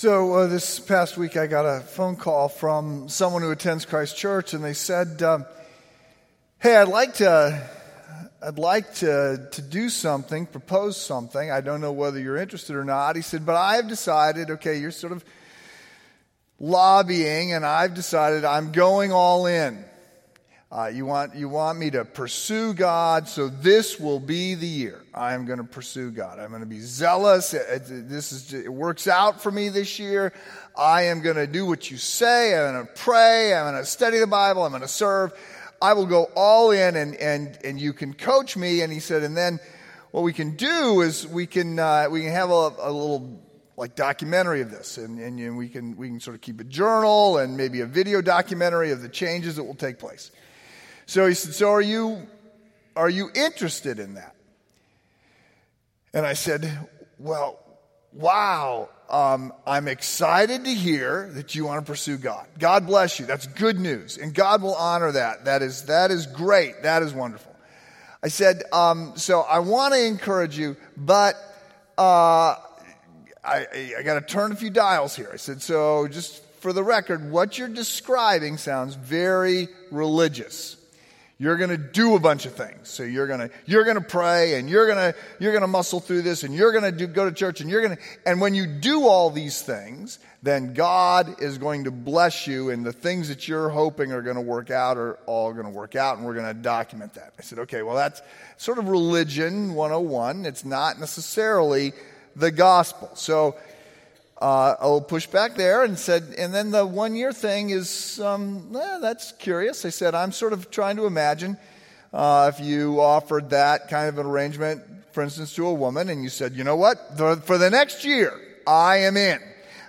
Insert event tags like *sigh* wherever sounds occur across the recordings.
So, uh, this past week, I got a phone call from someone who attends Christ Church, and they said, um, Hey, I'd like to. I'd like to, to do something, propose something. I don't know whether you're interested or not. He said, but I've decided, okay, you're sort of lobbying, and I've decided I'm going all in. Uh, you, want, you want me to pursue God, so this will be the year. I am going to pursue God. I'm going to be zealous. It, it, this is, it works out for me this year. I am going to do what you say. I'm going to pray. I'm going to study the Bible. I'm going to serve. I will go all in, and, and, and you can coach me. And he said, and then what we can do is we can, uh, we can have a, a little like documentary of this and, and know, we can we can sort of keep a journal and maybe a video documentary of the changes that will take place so he said, So are you, are you interested in that? And I said, Well, wow. Um, I'm excited to hear that you want to pursue God. God bless you. That's good news. And God will honor that. That is, that is great. That is wonderful. I said, um, So I want to encourage you, but uh, I, I got to turn a few dials here. I said, So just for the record, what you're describing sounds very religious. You're going to do a bunch of things. So you're going to you're going to pray and you're going to you're going to muscle through this and you're going to go to church and you're going to and when you do all these things, then God is going to bless you and the things that you're hoping are going to work out are all going to work out and we're going to document that. I said, "Okay, well that's sort of religion 101. It's not necessarily the gospel." So uh, I'll push back there and said, and then the one year thing is, um, eh, that's curious. I said, I'm sort of trying to imagine uh, if you offered that kind of an arrangement, for instance, to a woman, and you said, you know what, for the next year, I am in.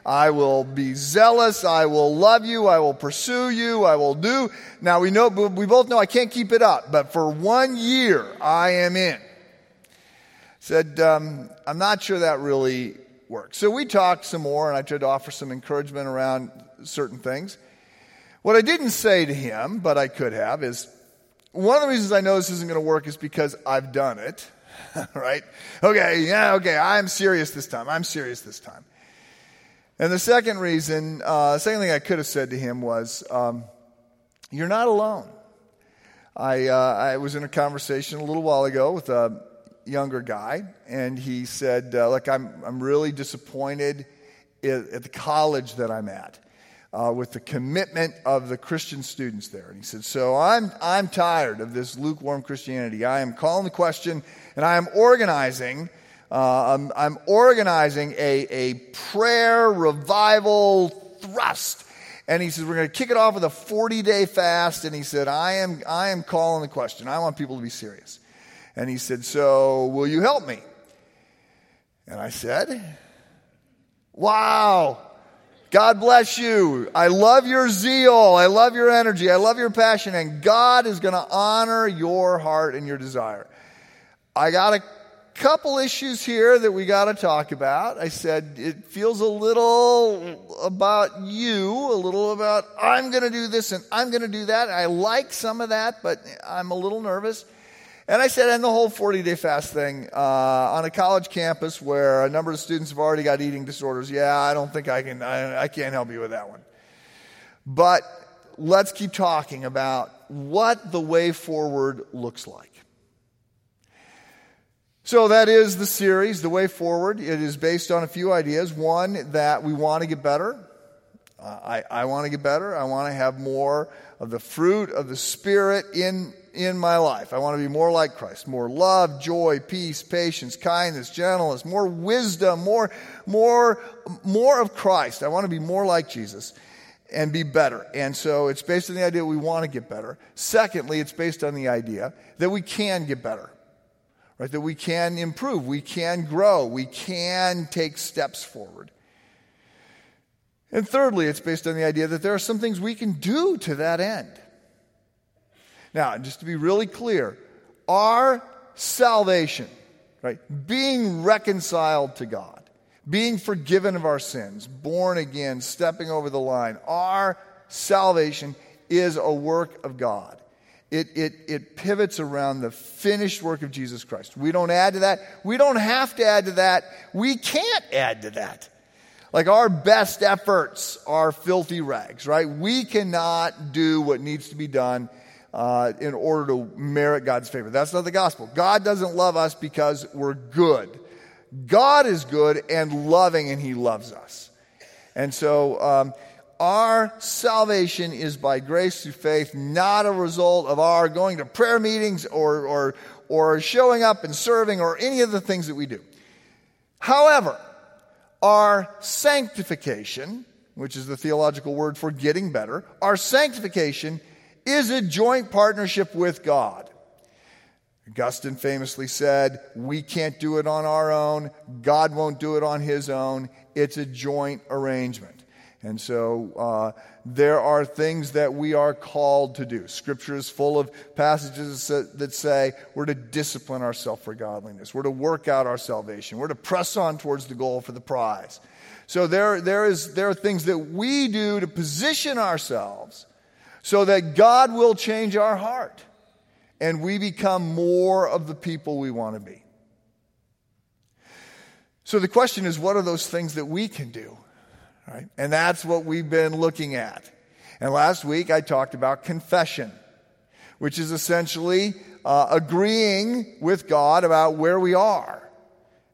I will be zealous. I will love you. I will pursue you. I will do. Now we know, we both know I can't keep it up, but for one year, I am in. Said, um, I'm not sure that really work. So we talked some more, and I tried to offer some encouragement around certain things. What I didn't say to him, but I could have, is one of the reasons I know this isn't going to work is because I've done it. *laughs* right? Okay, yeah, okay, I'm serious this time. I'm serious this time. And the second reason, uh, second thing I could have said to him was, um, You're not alone. I, uh, I was in a conversation a little while ago with a younger guy, and he said, uh, Look, I'm, I'm really disappointed at, the college that I'm at. Uh, with the commitment of the Christian students there. And he said, So I'm, I'm tired of this lukewarm Christianity. I am calling the question and I am organizing. Uh, I'm, I'm, organizing a, a prayer revival thrust. And he says, We're going to kick it off with a 40 day fast. And he said, I am, I am calling the question. I want people to be serious. And he said, So, will you help me? And I said, Wow. God bless you. I love your zeal. I love your energy. I love your passion. And God is going to honor your heart and your desire. I got a couple issues here that we got to talk about. I said, it feels a little about you, a little about, I'm going to do this and I'm going to do that. I like some of that, but I'm a little nervous. And I said, and the whole 40 day fast thing uh, on a college campus where a number of students have already got eating disorders. Yeah, I don't think I can, I, I can't help you with that one. But let's keep talking about what the way forward looks like. So that is the series, The Way Forward. It is based on a few ideas. One, that we want to get better. Uh, I, I want to get better. I want to have more of the fruit of the Spirit in in my life. I want to be more like Christ. More love, joy, peace, patience, kindness, gentleness, more wisdom, more, more, more of Christ. I want to be more like Jesus and be better. And so it's based on the idea we want to get better. Secondly, it's based on the idea that we can get better. Right? That we can improve, we can grow, we can take steps forward. And thirdly, it's based on the idea that there are some things we can do to that end. Now, just to be really clear, our salvation, right, being reconciled to God, being forgiven of our sins, born again, stepping over the line, our salvation is a work of God. It, it, it pivots around the finished work of Jesus Christ. We don't add to that. We don't have to add to that. We can't add to that. Like our best efforts are filthy rags, right? We cannot do what needs to be done uh, in order to merit God's favor. That's not the gospel. God doesn't love us because we're good. God is good and loving, and He loves us. And so, um, our salvation is by grace through faith, not a result of our going to prayer meetings or, or, or showing up and serving or any of the things that we do. However, our sanctification, which is the theological word for getting better, our sanctification is a joint partnership with God. Augustine famously said, We can't do it on our own. God won't do it on his own. It's a joint arrangement. And so uh, there are things that we are called to do. Scripture is full of passages that say we're to discipline ourselves for godliness, we're to work out our salvation, we're to press on towards the goal for the prize. So there, there, is, there are things that we do to position ourselves so that God will change our heart and we become more of the people we want to be. So the question is what are those things that we can do? Right? And that's what we've been looking at. And last week I talked about confession, which is essentially uh, agreeing with God about where we are.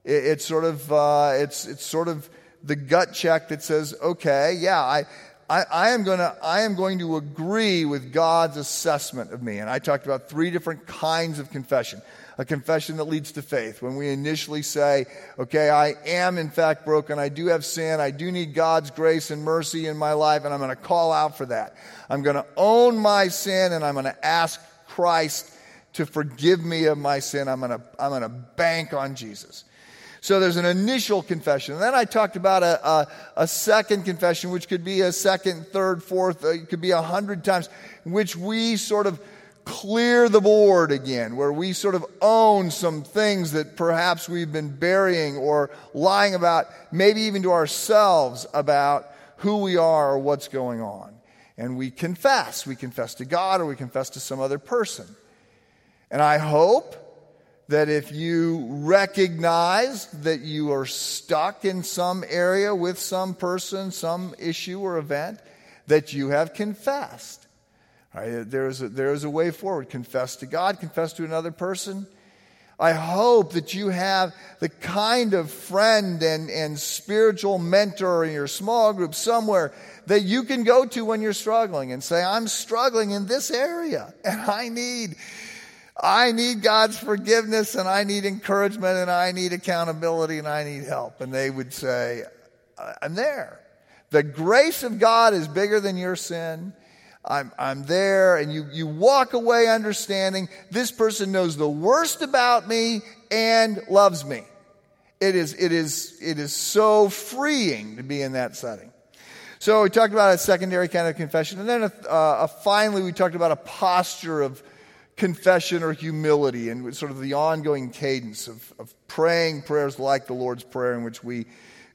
It, it's sort of uh, it's it's sort of the gut check that says, okay, yeah, I, I, I, am gonna, I am going to agree with God's assessment of me. And I talked about three different kinds of confession a confession that leads to faith. When we initially say, okay, I am in fact broken. I do have sin. I do need God's grace and mercy in my life, and I'm going to call out for that. I'm going to own my sin, and I'm going to ask Christ to forgive me of my sin. I'm going to, I'm going to bank on Jesus. So there's an initial confession. And then I talked about a, a, a, second confession, which could be a second, third, fourth, uh, it could be a hundred times, which we sort of clear the board again, where we sort of own some things that perhaps we've been burying or lying about, maybe even to ourselves about who we are or what's going on. And we confess. We confess to God or we confess to some other person. And I hope that if you recognize that you are stuck in some area with some person, some issue or event, that you have confessed Right? There, is a, there is a way forward. Confess to God, confess to another person. I hope that you have the kind of friend and, and spiritual mentor in your small group somewhere that you can go to when you're struggling and say, I'm struggling in this area and I need, I need God's forgiveness and I need encouragement and I need accountability and I need help. And they would say, I'm there. The grace of God is bigger than your sin. I'm, I'm there, and you, you walk away understanding this person knows the worst about me and loves me. It is, it is, it is so freeing to be in that setting. So we talked about a secondary kind of confession, and then a, uh, a finally we talked about a posture of confession or humility, and sort of the ongoing cadence of, of praying prayers like the Lord's Prayer, in which we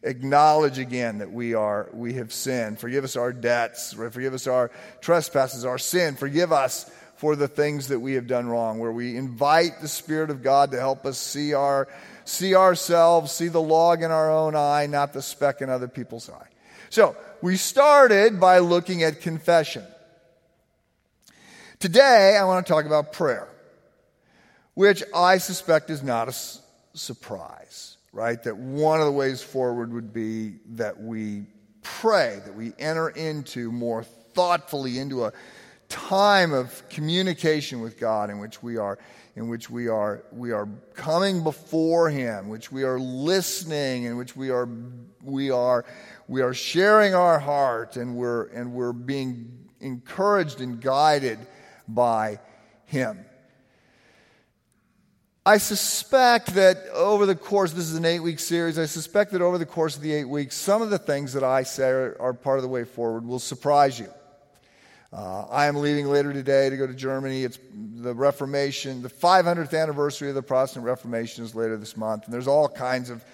acknowledge again that we are we have sinned. Forgive us our debts forgive us our trespasses our sin. Forgive us for the things that we have done wrong where we invite the spirit of god to help us see our see ourselves see the log in our own eye not the speck in other people's eye. So we started by looking at confession today i want to talk about prayer which i suspect is not a s- surprise right? That one of the ways forward would be that we pray, that we enter into more thoughtfully into a time of communication with God in which we are in which we are we are coming before him which we are listening in which we are we are we are sharing our heart and we're and we're being encouraged and guided by him I suspect that over the course, this is an eight week series, I suspect that over the course of the eight weeks, some of the things that I say are, are part of the way forward will surprise you. Uh, I am leaving later today to go to Germany. It's the Reformation, the 500th anniversary of the Protestant Reformation is later this month, and there's all kinds of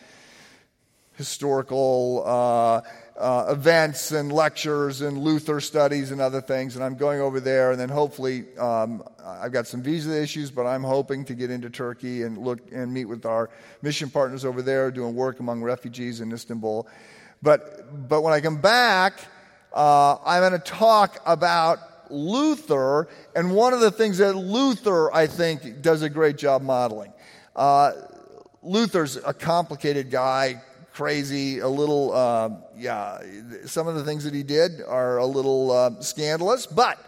historical uh, uh, events and lectures and Luther studies and other things. And I'm going over there, and then hopefully um, I've got some visa issues, but I'm hoping to get into Turkey and look and meet with our mission partners over there, doing work among refugees in Istanbul. But, but when I come back, uh, I'm going to talk about Luther, and one of the things that Luther, I think, does a great job modeling. Uh, Luther's a complicated guy, crazy, a little, uh, yeah, some of the things that he did are a little uh, scandalous, but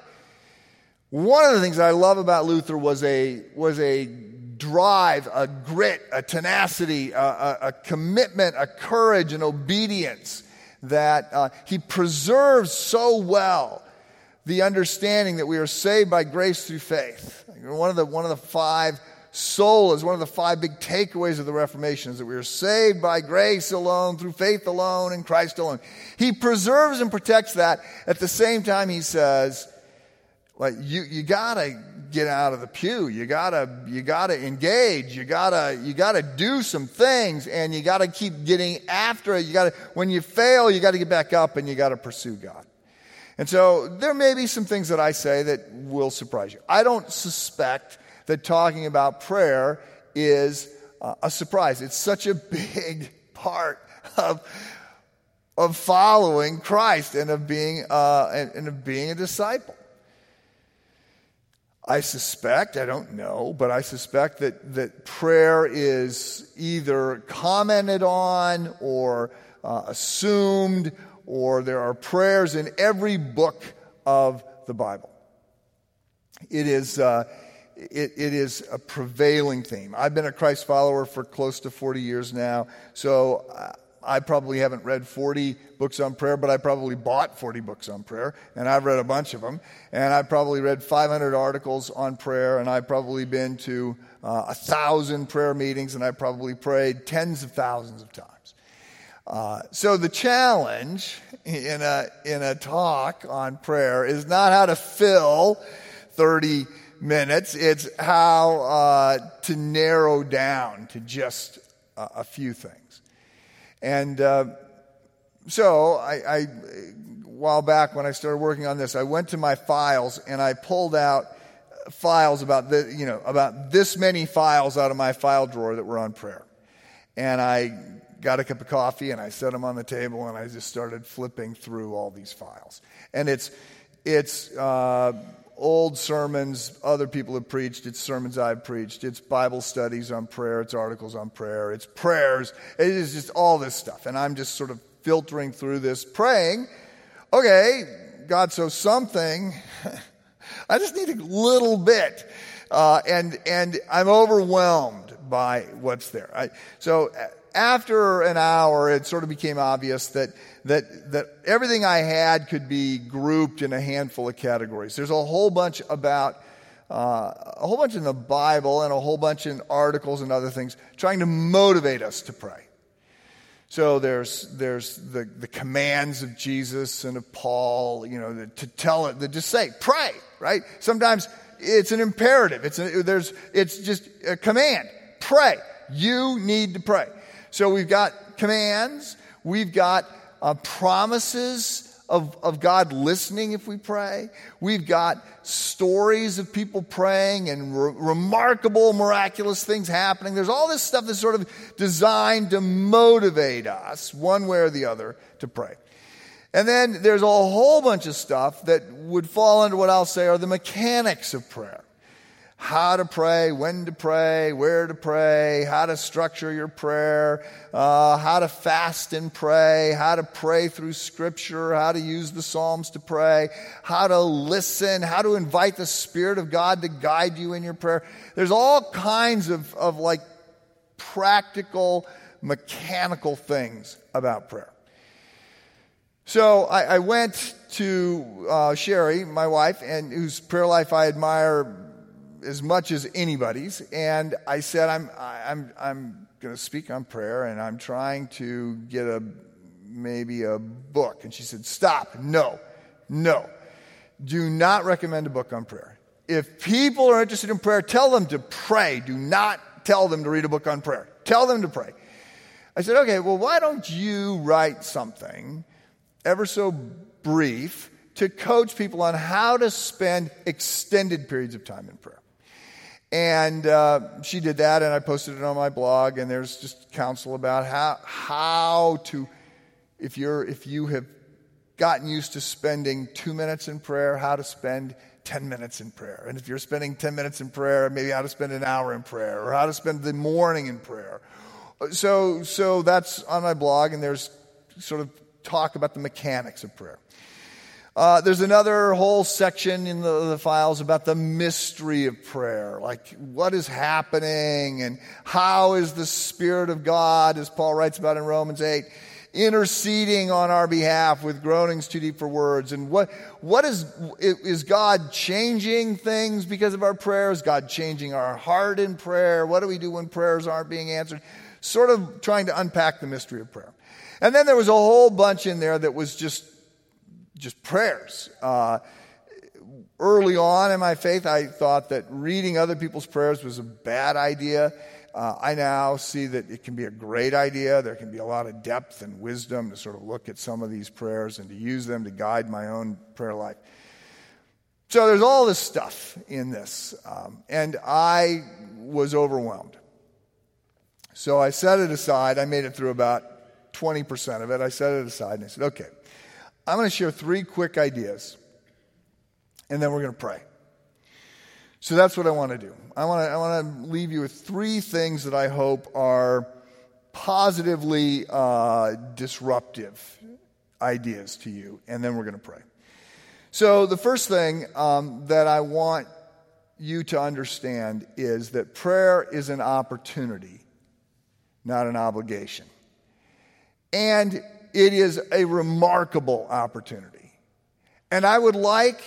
one of the things I love about Luther was a, was a drive, a grit, a tenacity, a, a, a commitment, a courage, an obedience that uh, he preserves so well the understanding that we are saved by grace through faith. One of the, one of the five solas one of the five big takeaways of the Reformation is that we are saved by grace alone, through faith alone, in Christ alone. He preserves and protects that. At the same time, he says, like, you, you gotta get out of the pew. You gotta, you gotta engage. You gotta, you gotta do some things and you gotta keep getting after it. You gotta, when you fail, you gotta get back up and you gotta pursue God. And so there may be some things that I say that will surprise you. I don't suspect that talking about prayer is uh, a surprise. It's such a *laughs* big part of, of following Christ and of being, uh, and, and of being a disciple. I suspect, I don't know, but I suspect that, that prayer is either commented on or uh, assumed or there are prayers in every book of the Bible. It is, uh, it, it is a prevailing theme. I've been a Christ follower for close to 40 years now, so uh, I probably haven't read 40 books on prayer, but I probably bought 40 books on prayer, and I've read a bunch of them. And I've probably read 500 articles on prayer, and I've probably been to uh, a thousand prayer meetings, and I've probably prayed tens of thousands of times. Uh, so the challenge in a, in a talk on prayer is not how to fill 30 minutes, it's how uh, to narrow down to just a, few things. And uh, so I, while back when I started working on this, I went to my files and I pulled out files about the, you know, about this many files out of my file drawer that were on prayer. And I got a cup of coffee and I set them on the table and I just started flipping through all these files. And it's, it's uh, old sermons other people have preached, it's sermons I've preached, it's Bible studies on prayer, it's articles on prayer, it's prayers, it is just all this stuff. And I'm just sort of filtering through this, praying, okay, God, so something, *laughs* I just need a little bit. Uh, and, and I'm overwhelmed by what's there. I, so after an hour, it sort of became obvious that, that, that everything I had could be grouped in a handful of categories. There's a whole bunch about, uh, a whole bunch in the Bible and a whole bunch in articles and other things trying to motivate us to pray. So there's, there's the, the commands of Jesus and of Paul, you know, the, to tell it, to just say, pray, right? Sometimes it's an imperative. It's, a, there's, it's just a command. Pray. You need to pray. So we've got commands, we've got uh, promises of, of God listening if we pray. We've got stories of people praying and re- remarkable, miraculous things happening. There's all this stuff that's sort of designed to motivate us, one way or the other, to pray. And then there's a whole bunch of stuff that would fall under what I'll say are the mechanics of prayer how to pray, when to pray, where to pray, how to structure your prayer, uh, how to fast and pray, how to pray through scripture, how to use the Psalms to pray, how to listen, how to invite the Spirit of God to guide you in your prayer. There's all kinds of, of like practical, mechanical things about prayer. So I, I went to uh, Sherry, my wife, and whose prayer life I admire as much as anybody's. And I said, I'm, I'm, I'm going to speak on prayer and I'm trying to get a, maybe a book. And she said, Stop. No, no. Do not recommend a book on prayer. If people are interested in prayer, tell them to pray. Do not tell them to read a book on prayer. Tell them to pray. I said, okay, well, why don't you write something ever so brief to coach people on how to spend extended periods of time in prayer? And uh, she did that, and I posted it on my blog. And there's just counsel about how how to if, you're, if you have gotten used to spending two minutes in prayer, how to spend 10 minutes in prayer. And if you're spending 10 minutes in prayer, maybe how to spend an hour in prayer or how to spend the morning in prayer. So, so that's on my blog, and there's sort of talk about the mechanics of prayer. Uh, there's another whole section in the, the, files about the mystery of prayer, like what is happening and how is the Spirit of God, as Paul writes about in Romans 8, interceding on our behalf with groanings too deep for words. And what, what is, is God changing things because of our prayers? God changing our heart in prayer? What do we do when prayers aren't being answered? Sort of trying to unpack the mystery of prayer. And then there was a whole bunch in there that was just just prayers. Uh, early on in my faith, I thought that reading other people's prayers was a bad idea. Uh, I now see that it can be a great idea. There can be a lot of depth and wisdom to sort of look at some of these prayers and to use them to guide my own prayer life. So there's all this stuff in this. Um, and I was overwhelmed. So I set it aside. I made it through about 20% of it. I set it aside and I said, okay, I'm going to share three quick ideas, and then we're going to pray. So that's what I want to do. I want to, I want to leave you with three things that I hope are positively uh, disruptive ideas to you, and then we're going to pray. So, the first thing um, that I want you to understand is that prayer is an opportunity, not an obligation. And it is a remarkable opportunity. And I would like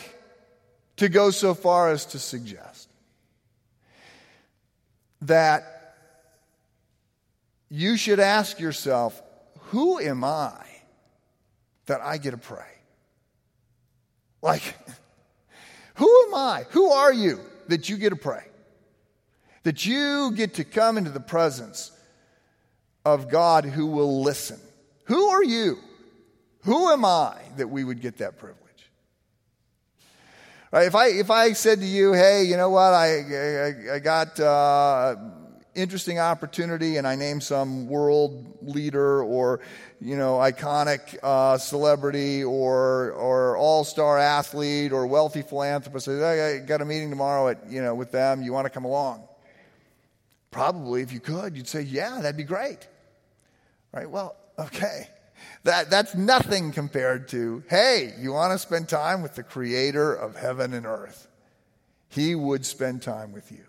to go so far as to suggest that you should ask yourself, who am I that I get to pray? Like, *laughs* who am I? Who are you that you get to pray? That you get to come into the presence of God who will listen who are you? Who am I that we would get that privilege? Right, if I if I said to you, hey, you know what, I I, I got uh, interesting opportunity, and I name some world leader or you know iconic uh, celebrity or or all star athlete or wealthy philanthropist, I got a meeting tomorrow at you know with them. You want to come along? Probably, if you could, you'd say, yeah, that'd be great. Right? Well, Okay. That, that's nothing compared to, hey, you want to spend time with the creator of heaven and earth? He would spend time with you.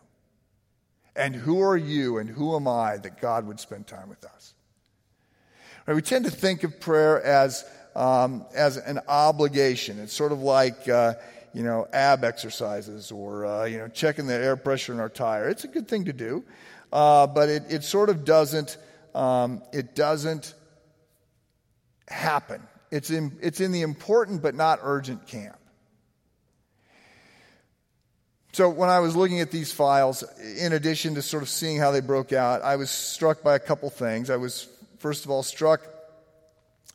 And who are you and who am I that God would spend time with us? Right, we tend to think of prayer as, um, as an obligation. It's sort of like, uh, you know, ab exercises or, uh, you know, checking the air pressure in our tire. It's a good thing to do, uh, but it, it sort of doesn't, um, it doesn't happen. It's in, it's in the important but not urgent camp. So, when I was looking at these files, in addition to sort of seeing how they broke out, I was struck by a couple things. I was, first of all, struck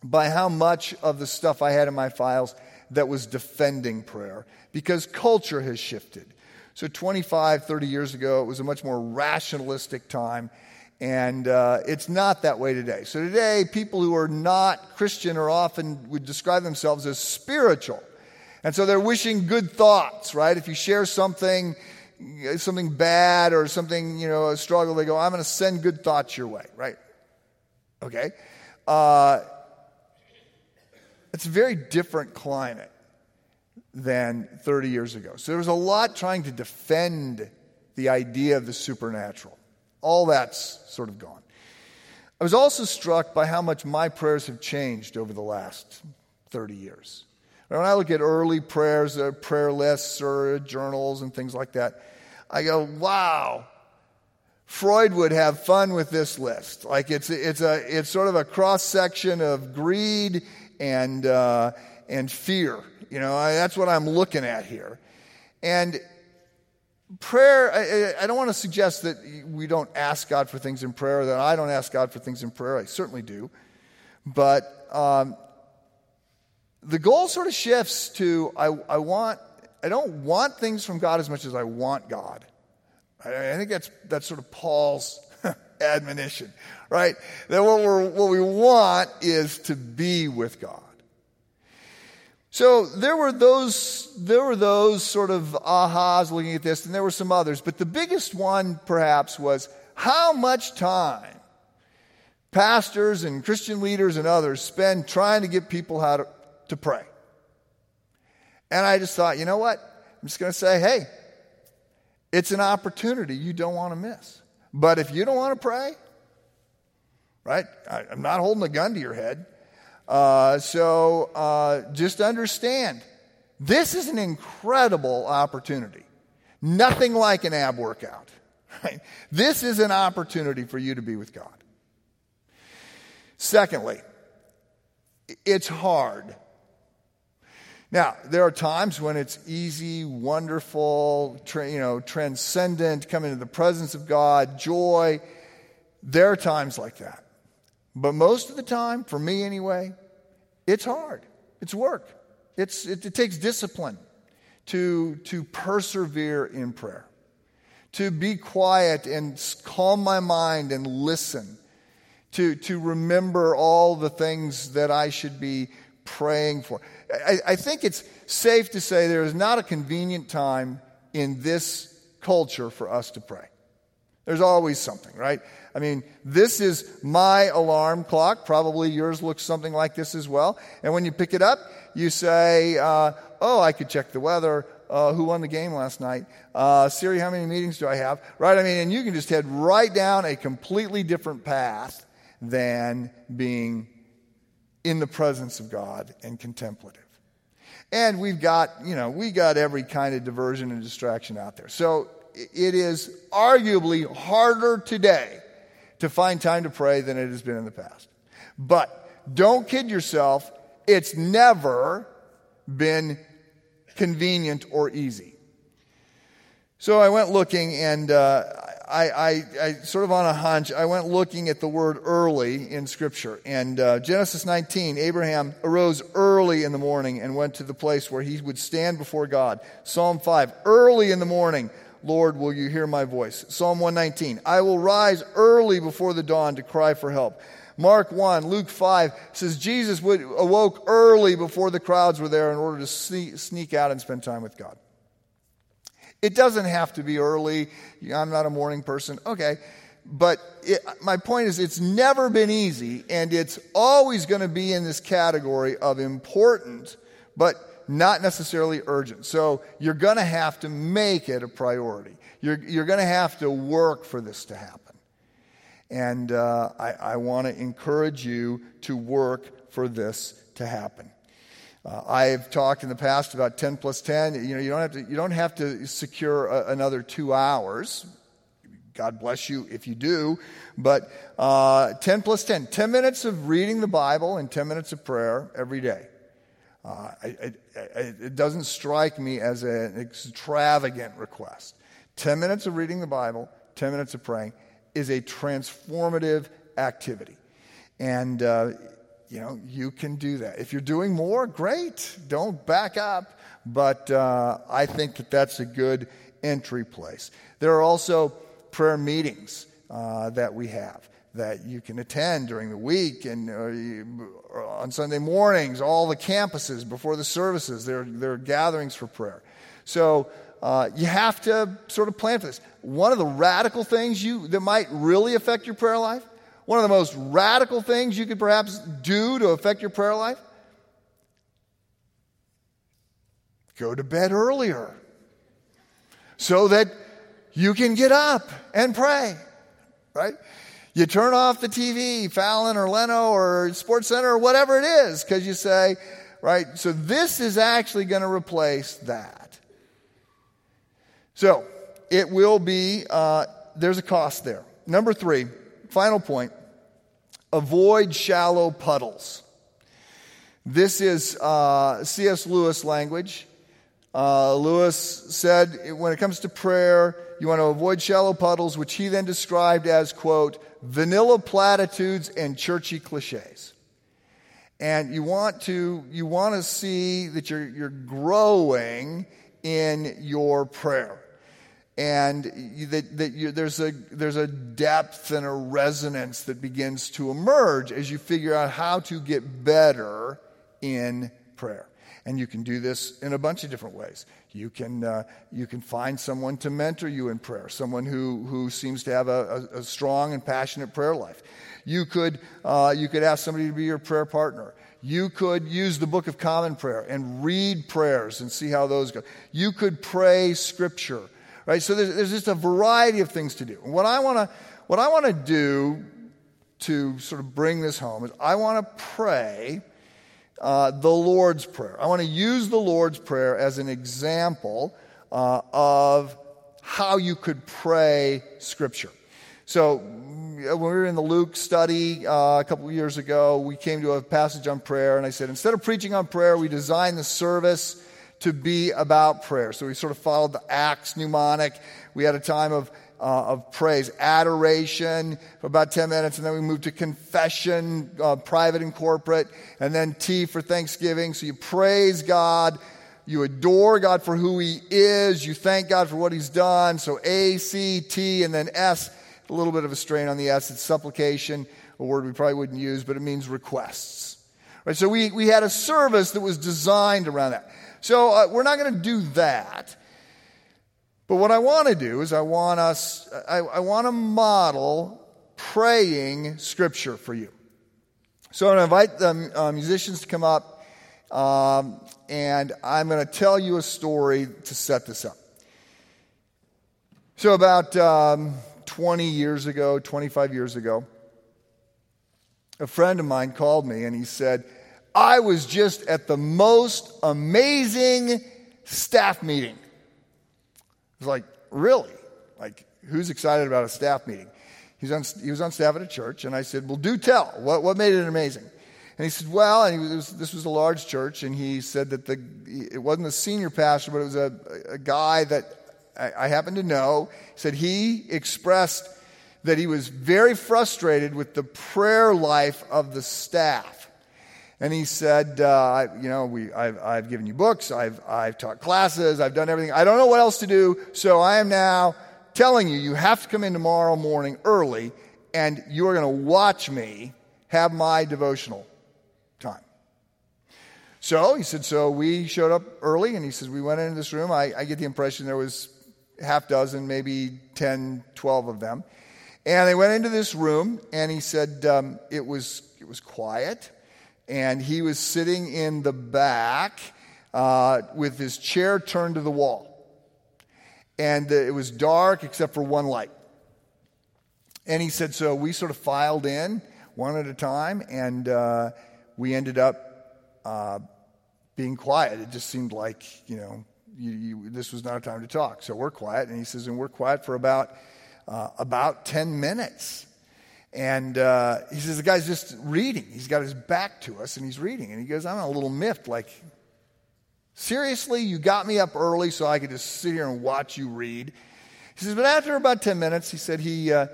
by how much of the stuff I had in my files that was defending prayer because culture has shifted. So, 25, 30 years ago, it was a much more rationalistic time. And uh, it's not that way today. So today, people who are not Christian are often would describe themselves as spiritual. And so they're wishing good thoughts, right? If you share something, something bad or something, you know, a struggle, they go, I'm going to send good thoughts your way, right? Okay? Uh, it's a very different climate than 30 years ago. So there was a lot trying to defend the idea of the supernatural. All that's sort of gone. I was also struck by how much my prayers have changed over the last 30 years. When I look at early prayers, uh, prayer lists or journals and things like that, I go, wow, Freud would have fun with this list. Like it's, it's, a, it's sort of a cross section of greed and, uh, and fear. You know, I, that's what I'm looking at here. And prayer, I, I, don't want to suggest that we don't ask God for things in prayer, that I don't ask God for things in prayer. I certainly do. But um, the goal sort of shifts to I, I, want, I don't want things from God as much as I want God. I, I think that's, that's sort of Paul's *laughs* admonition, right? That what, we're, what we want is to be with God. So there were those, there were those sort of ahas looking at this, and there were some others. But the biggest one, perhaps, was how much time pastors and Christian leaders and others spend trying to get people how to, to pray. And I just thought, you know what? I'm just going to say, hey, it's an opportunity you don't want to miss. But if you don't want to pray, right? I, am not holding a gun to your head. Uh, so uh, just understand this is an incredible opportunity. Nothing like an ab workout. *laughs* Right? This is an opportunity for you to be with God. Secondly, it's hard. Now, there are times when it's easy, wonderful, tra- you know, transcendent, coming into the presence of God, joy. There are times like that. But most of the time, for me anyway, it's hard. It's work. It's, it, it takes discipline to, to persevere in prayer, to be quiet and calm my mind and listen, to, to remember all the things that I should be praying for. I, I think it's safe to say there is not a convenient time in this culture for us to pray. There's always something, right? I mean, this is my alarm clock. Probably yours looks something like this as well. And when you pick it up, you say, uh, Oh, I could check the weather. Uh, who won the game last night? Uh, Siri, how many meetings do I have? Right? I mean, and you can just head right down a completely different path than being in the presence of God and contemplative. And we've got, you know, we got every kind of diversion and distraction out there. So it is arguably harder today to find time to pray than it has been in the past. But don't kid yourself, it's never been convenient or easy. So I went looking and uh, I, I, I, sort of on a hunch, I went looking at the word early in Scripture. And uh, Genesis 19, Abraham arose early in the morning and went to the place where he would stand before God. Psalm 5, early in the morning, Lord, will you hear my voice? Psalm 119, I will rise early before the dawn to cry for help. Mark 1, Luke 5 says Jesus would, awoke early before the crowds were there in order to sneak out and spend time with God. It doesn't have to be early. I'm not a morning person. Okay. But it, my point is, it's never been easy, and it's always going to be in this category of important, but not necessarily urgent. So you're going to have to make it a priority. You're, you're going to have to work for this to happen. And uh, I, I want to encourage you to work for this to happen. Uh, I've talked in the past about 10 plus 10. You know, you don't have to, you don't have to secure a, another two hours. God bless you if you do. But uh, 10 plus 10, 10 minutes of reading the Bible and 10 minutes of prayer every day. Uh, it doesn't strike me as an extravagant request. 10 minutes of reading the Bible, 10 minutes of praying is a transformative activity. And uh, you know, you can do that. If you're doing more, great. Don't back up. But uh, I think that that's a good entry place. There are also prayer meetings uh, that we have that you can attend during the week and uh, on Sunday mornings, all the campuses before the services, there, there are gatherings for prayer. So uh, you have to sort of plan for this. One of the radical things you that might really affect your prayer life one of the most radical things you could perhaps do to affect your prayer life? Go to bed earlier so that you can get up and pray, right? You turn off the TV, Fallon or Leno or Sports Center or whatever it is, because you say, right? So this is actually going to replace that. So it will be, uh, there's a cost there. Number three, final point avoid shallow puddles. This is uh, C.S. Lewis language. Uh, Lewis said when it comes to prayer, you want to avoid shallow puddles, which he then described as, quote, vanilla platitudes and churchy cliches. And you want to, you want to see that you're, you're growing in your prayer. and that, that you, there's, a, there's a depth and a resonance that begins to emerge as you figure out how to get better in prayer. And you can do this in a bunch of different ways. You can, uh, you can find someone to mentor you in prayer, someone who, who seems to have a, a, a strong and passionate prayer life. You could, uh, you could ask somebody to be your prayer partner. You could use the Book of Common Prayer and read prayers and see how those go. You could pray scripture, right? So there's, there's just a variety of things to do. And what I want to, what I want to do to sort of bring this home is I want to pray uh, the Lord's Prayer. I want to use the Lord's Prayer as an example uh, of how you could pray Scripture. So, when we were in the Luke study uh, a couple of years ago, we came to a passage on prayer, and I said, instead of preaching on prayer, we designed the service to be about prayer. So we sort of followed the Acts mnemonic. We had a time of uh, of praise, adoration for about 10 minutes, and then we move to confession, uh, private and corporate, and then T for thanksgiving. So you praise God, you adore God for who He is, you thank God for what He's done. So A, C, T, and then S, a little bit of a strain on the S. It's supplication, a word we probably wouldn't use, but it means requests. Right, so we, we had a service that was designed around that. So uh, we're not going to do that. But what I want to do is I want us, I, I want to model praying scripture for you. So I'm going to invite the uh, musicians to come up, um, and I'm going to tell you a story to set this up. So, about um, 20 years ago, 25 years ago, a friend of mine called me and he said, I was just at the most amazing staff meeting was like, really? Like, who's excited about a staff meeting? He's on, he was on staff at a church, and I said, well, do tell. What, what made it amazing? And he said, well, and was, this was a large church, and he said that the, it wasn't a senior pastor, but it was a, a guy that I, I happen to know. He said he expressed that he was very frustrated with the prayer life of the staff. And he said, uh, you know, we, I've, I've given you books, I've, I've taught classes, I've done everything. I don't know what else to do, so I am now telling you, you have to come in tomorrow morning early, and you are going to watch me have my devotional time. So he said, so we showed up early, and he says, we went into this room. I, I get the impression there was half dozen, maybe 10, 12 of them. And they went into this room, and he said um, it, was, it was quiet and he was sitting in the back uh, with his chair turned to the wall. And uh, it was dark except for one light. And he said, so we sort of filed in one at a time, and uh, we ended up uh, being quiet. It just seemed like, you know, you, you, this was not a time to talk. So we're quiet. And he says, and we're quiet for about, uh, about 10 minutes. And uh, he says, the guy's just reading. He's got his back to us and he's reading. And he goes, I'm a little miffed. Like, seriously, you got me up early so I could just sit here and watch you read. He says, but after about 10 minutes, he said he, uh,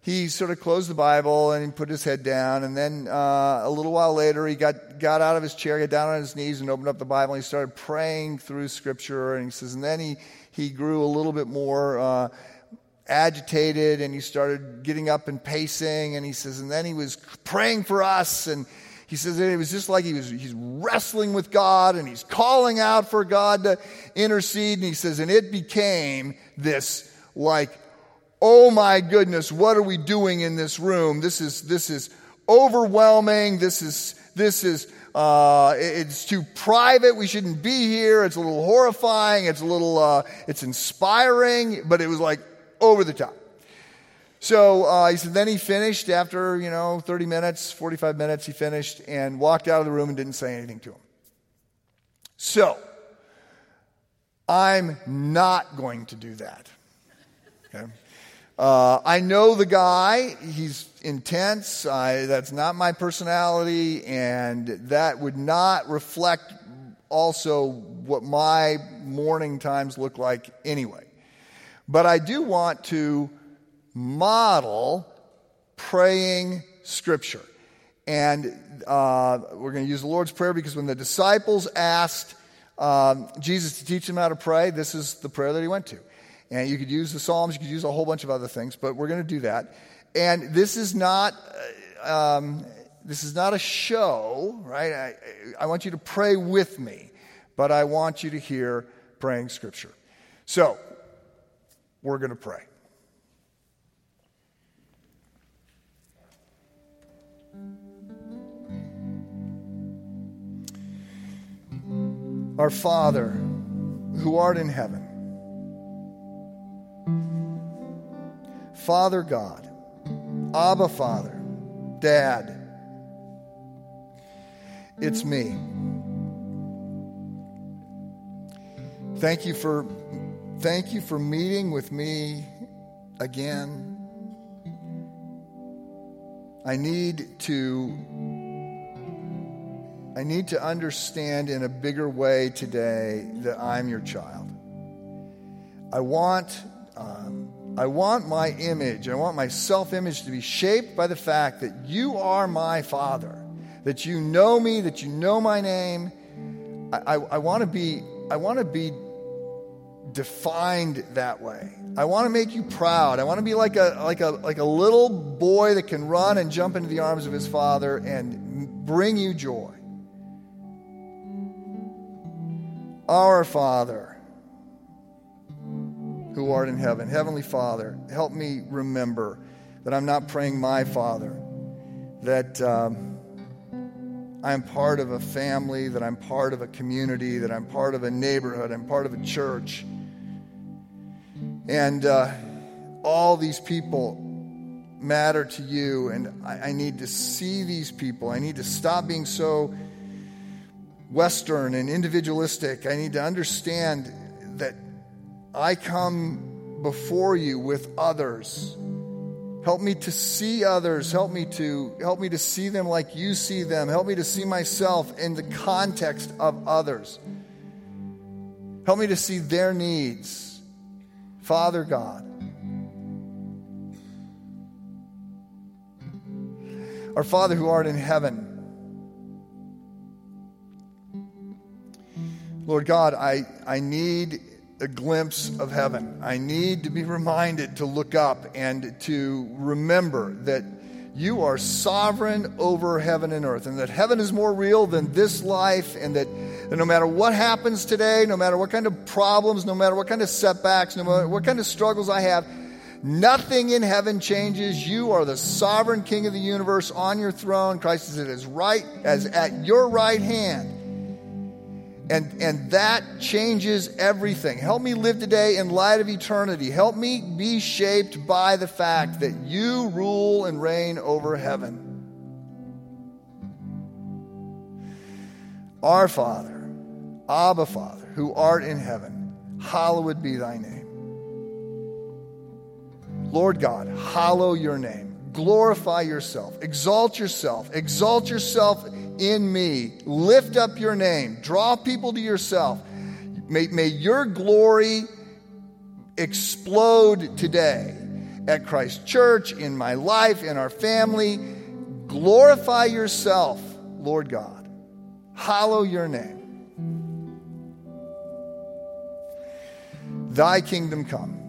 he sort of closed the Bible and he put his head down. And then uh, a little while later, he got, got out of his chair, got down on his knees and opened up the Bible. And he started praying through Scripture. And he says, and then he, he grew a little bit more uh, agitated and he started getting up and pacing and he says and then he was praying for us and he says it was just like he was he's wrestling with God and he's calling out for God to intercede and he says and it became this like oh my goodness what are we doing in this room this is this is overwhelming this is this is uh, it's too private. We shouldn't be here. It's a little horrifying. It's a little, uh, it's inspiring, but it was like over the top. So uh, he said, then he finished after, you know, 30 minutes, 45 minutes, he finished and walked out of the room and didn't say anything to him. So, I'm not going to do that. Okay? Uh, I know the guy. He's intense. I, that's not my personality, and that would not reflect also what my morning times look like anyway. But I do want to model praying scripture. And uh, we're going to use the Lord's Prayer because when the disciples asked um, Jesus to teach them how to pray, this is the prayer that he went to. And you could use the Psalms, you could use a whole bunch of other things, but we're going to do that. And this is not. Uh, um, this is not a show, right? I, I want you to pray with me, but I want you to hear praying scripture. So, we're going to pray. Our Father, who art in heaven, Father God, Abba Father, Dad, it's me. Thank you for thank you for meeting with me again. I need to I need to understand in a bigger way today that I'm your child. I want um, I want my image, I want my self image to be shaped by the fact that you are my father that you know me, that you know my name. I, I, I want to be, I want to be defined that way. I want to make you proud. I want to be like a, like, a, like a little boy that can run and jump into the arms of his father and bring you joy. Our Father, who art in heaven, Heavenly Father, help me remember that I'm not praying my Father, that. Um, I'm part of a family, that I'm part of a community, that I'm part of a neighborhood, I'm part of a church. And uh, all these people matter to you, and I, I need to see these people. I need to stop being so Western and individualistic. I need to understand that I come before you with others Help me to see others. Help me to help me to see them like you see them. Help me to see myself in the context of others. Help me to see their needs. Father God. Our Father who art in heaven. Lord God, I, I need a glimpse of heaven. I need to be reminded to look up and to remember that you are sovereign over heaven and earth, and that heaven is more real than this life, and that, no matter what happens today, no matter what kind of problems, no matter what kind of setbacks, no matter what kind of struggles I have, nothing in heaven changes. You are the sovereign King of the universe on your throne. Christ is at his right, as at your right hand and, and that changes everything. Help me live today in light of eternity. Help me be shaped by the fact that you rule and reign over heaven. Our Father, Abba Father, who art in heaven, hallowed be thy name. Lord God, hallow your name. Glorify yourself. Exalt yourself. Exalt yourself in me. Lift up your name. Draw people to yourself. May, may your glory explode today at Christ Church, in my life, in our family. Glorify yourself, Lord God. Hallow your name. Thy kingdom come.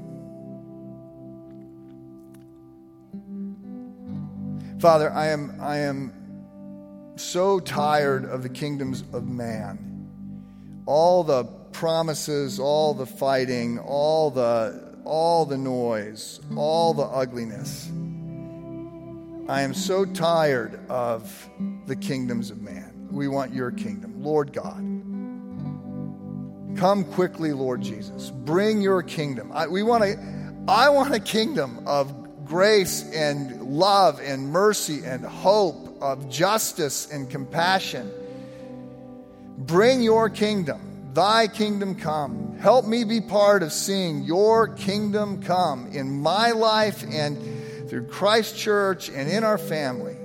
Father, I am, I am so tired of the kingdoms of man. All the promises, all the fighting, all the, all the noise, all the ugliness. I am so tired of the kingdoms of man. We want your kingdom. Lord God, come quickly, Lord Jesus. Bring your kingdom. I, we want a, I want a kingdom of grace and love and mercy and hope of justice and compassion. Bring your kingdom, thy kingdom come. Help me be part of seeing your kingdom come in my life and through Christ Church and in our family.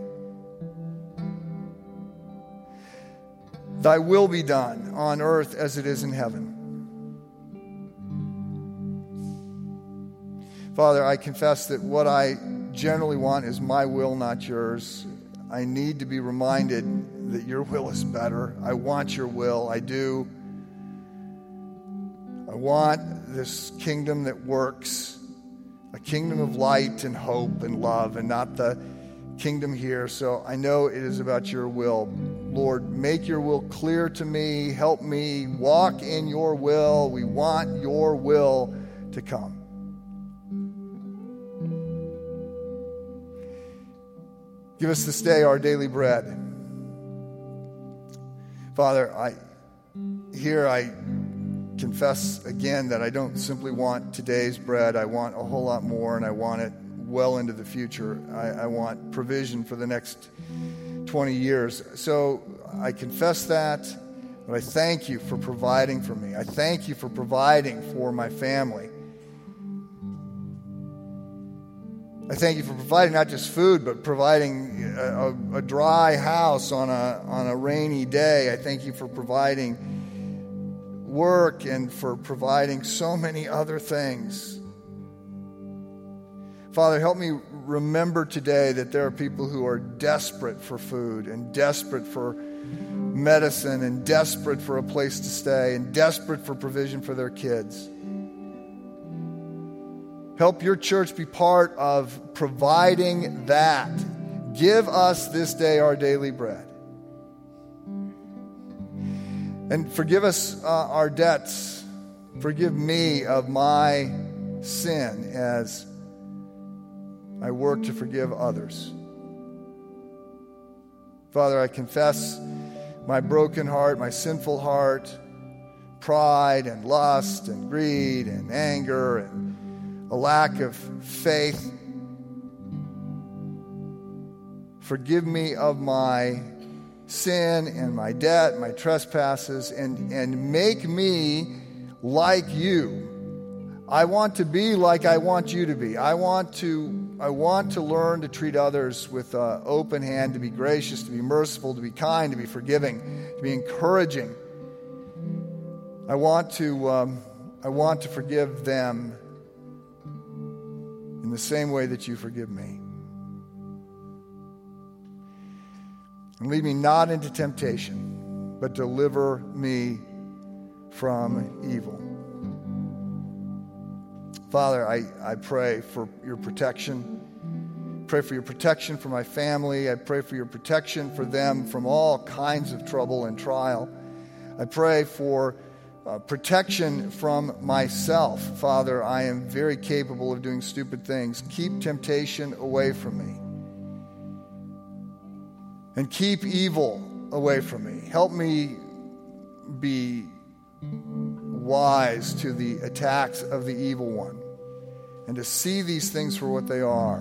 Thy will be done on earth as it is in heaven. Father, I confess that what I generally want is my will, not yours. I need to be reminded that your will is better. I want your will. I do. I want this kingdom that works, a kingdom of light and hope and love, and not the kingdom here. So I know it is about your will. Lord, make your will clear to me. Help me walk in your will. We want your will to come. Give us this day our daily bread. Father, I here I confess again that I don't simply want today's bread. I want a whole lot more, and I want it well into the future. I, I want provision for the next 20 years. So I confess that, but I thank you for providing for me. I thank you for providing for my family. I thank you for providing not just food, but providing a, a, a, dry house on a, on a rainy day. I thank you for providing work and for providing so many other things. Father, help me remember today that there are people who are desperate for food and desperate for medicine and desperate for a place to stay and desperate for provision for their kids. Help your church be part of providing that. Give us this day our daily bread. And forgive us uh, our debts. Forgive me of my sin as I work to forgive others. Father, I confess my broken heart, my sinful heart, pride and lust and greed and anger and a lack of faith. Forgive me of my sin and my debt, my trespasses, and, and make me like you. I want to be like I want you to be. I want to, I want to learn to treat others with an open hand, to be gracious, to be merciful, to be kind, to be forgiving, to be encouraging. I want to, um, I want to forgive them in the same way that you forgive me. And lead me not into temptation, but deliver me from evil. Father, I, I pray for your protection. Pray for your protection for my family. I pray for your protection for them from all kinds of trouble and trial. I pray for uh, protection from myself. Father, I am very capable of doing stupid things. Keep temptation away from me. And keep evil away from me. Help me be wise to the attacks of the evil one and to see these things for what they are.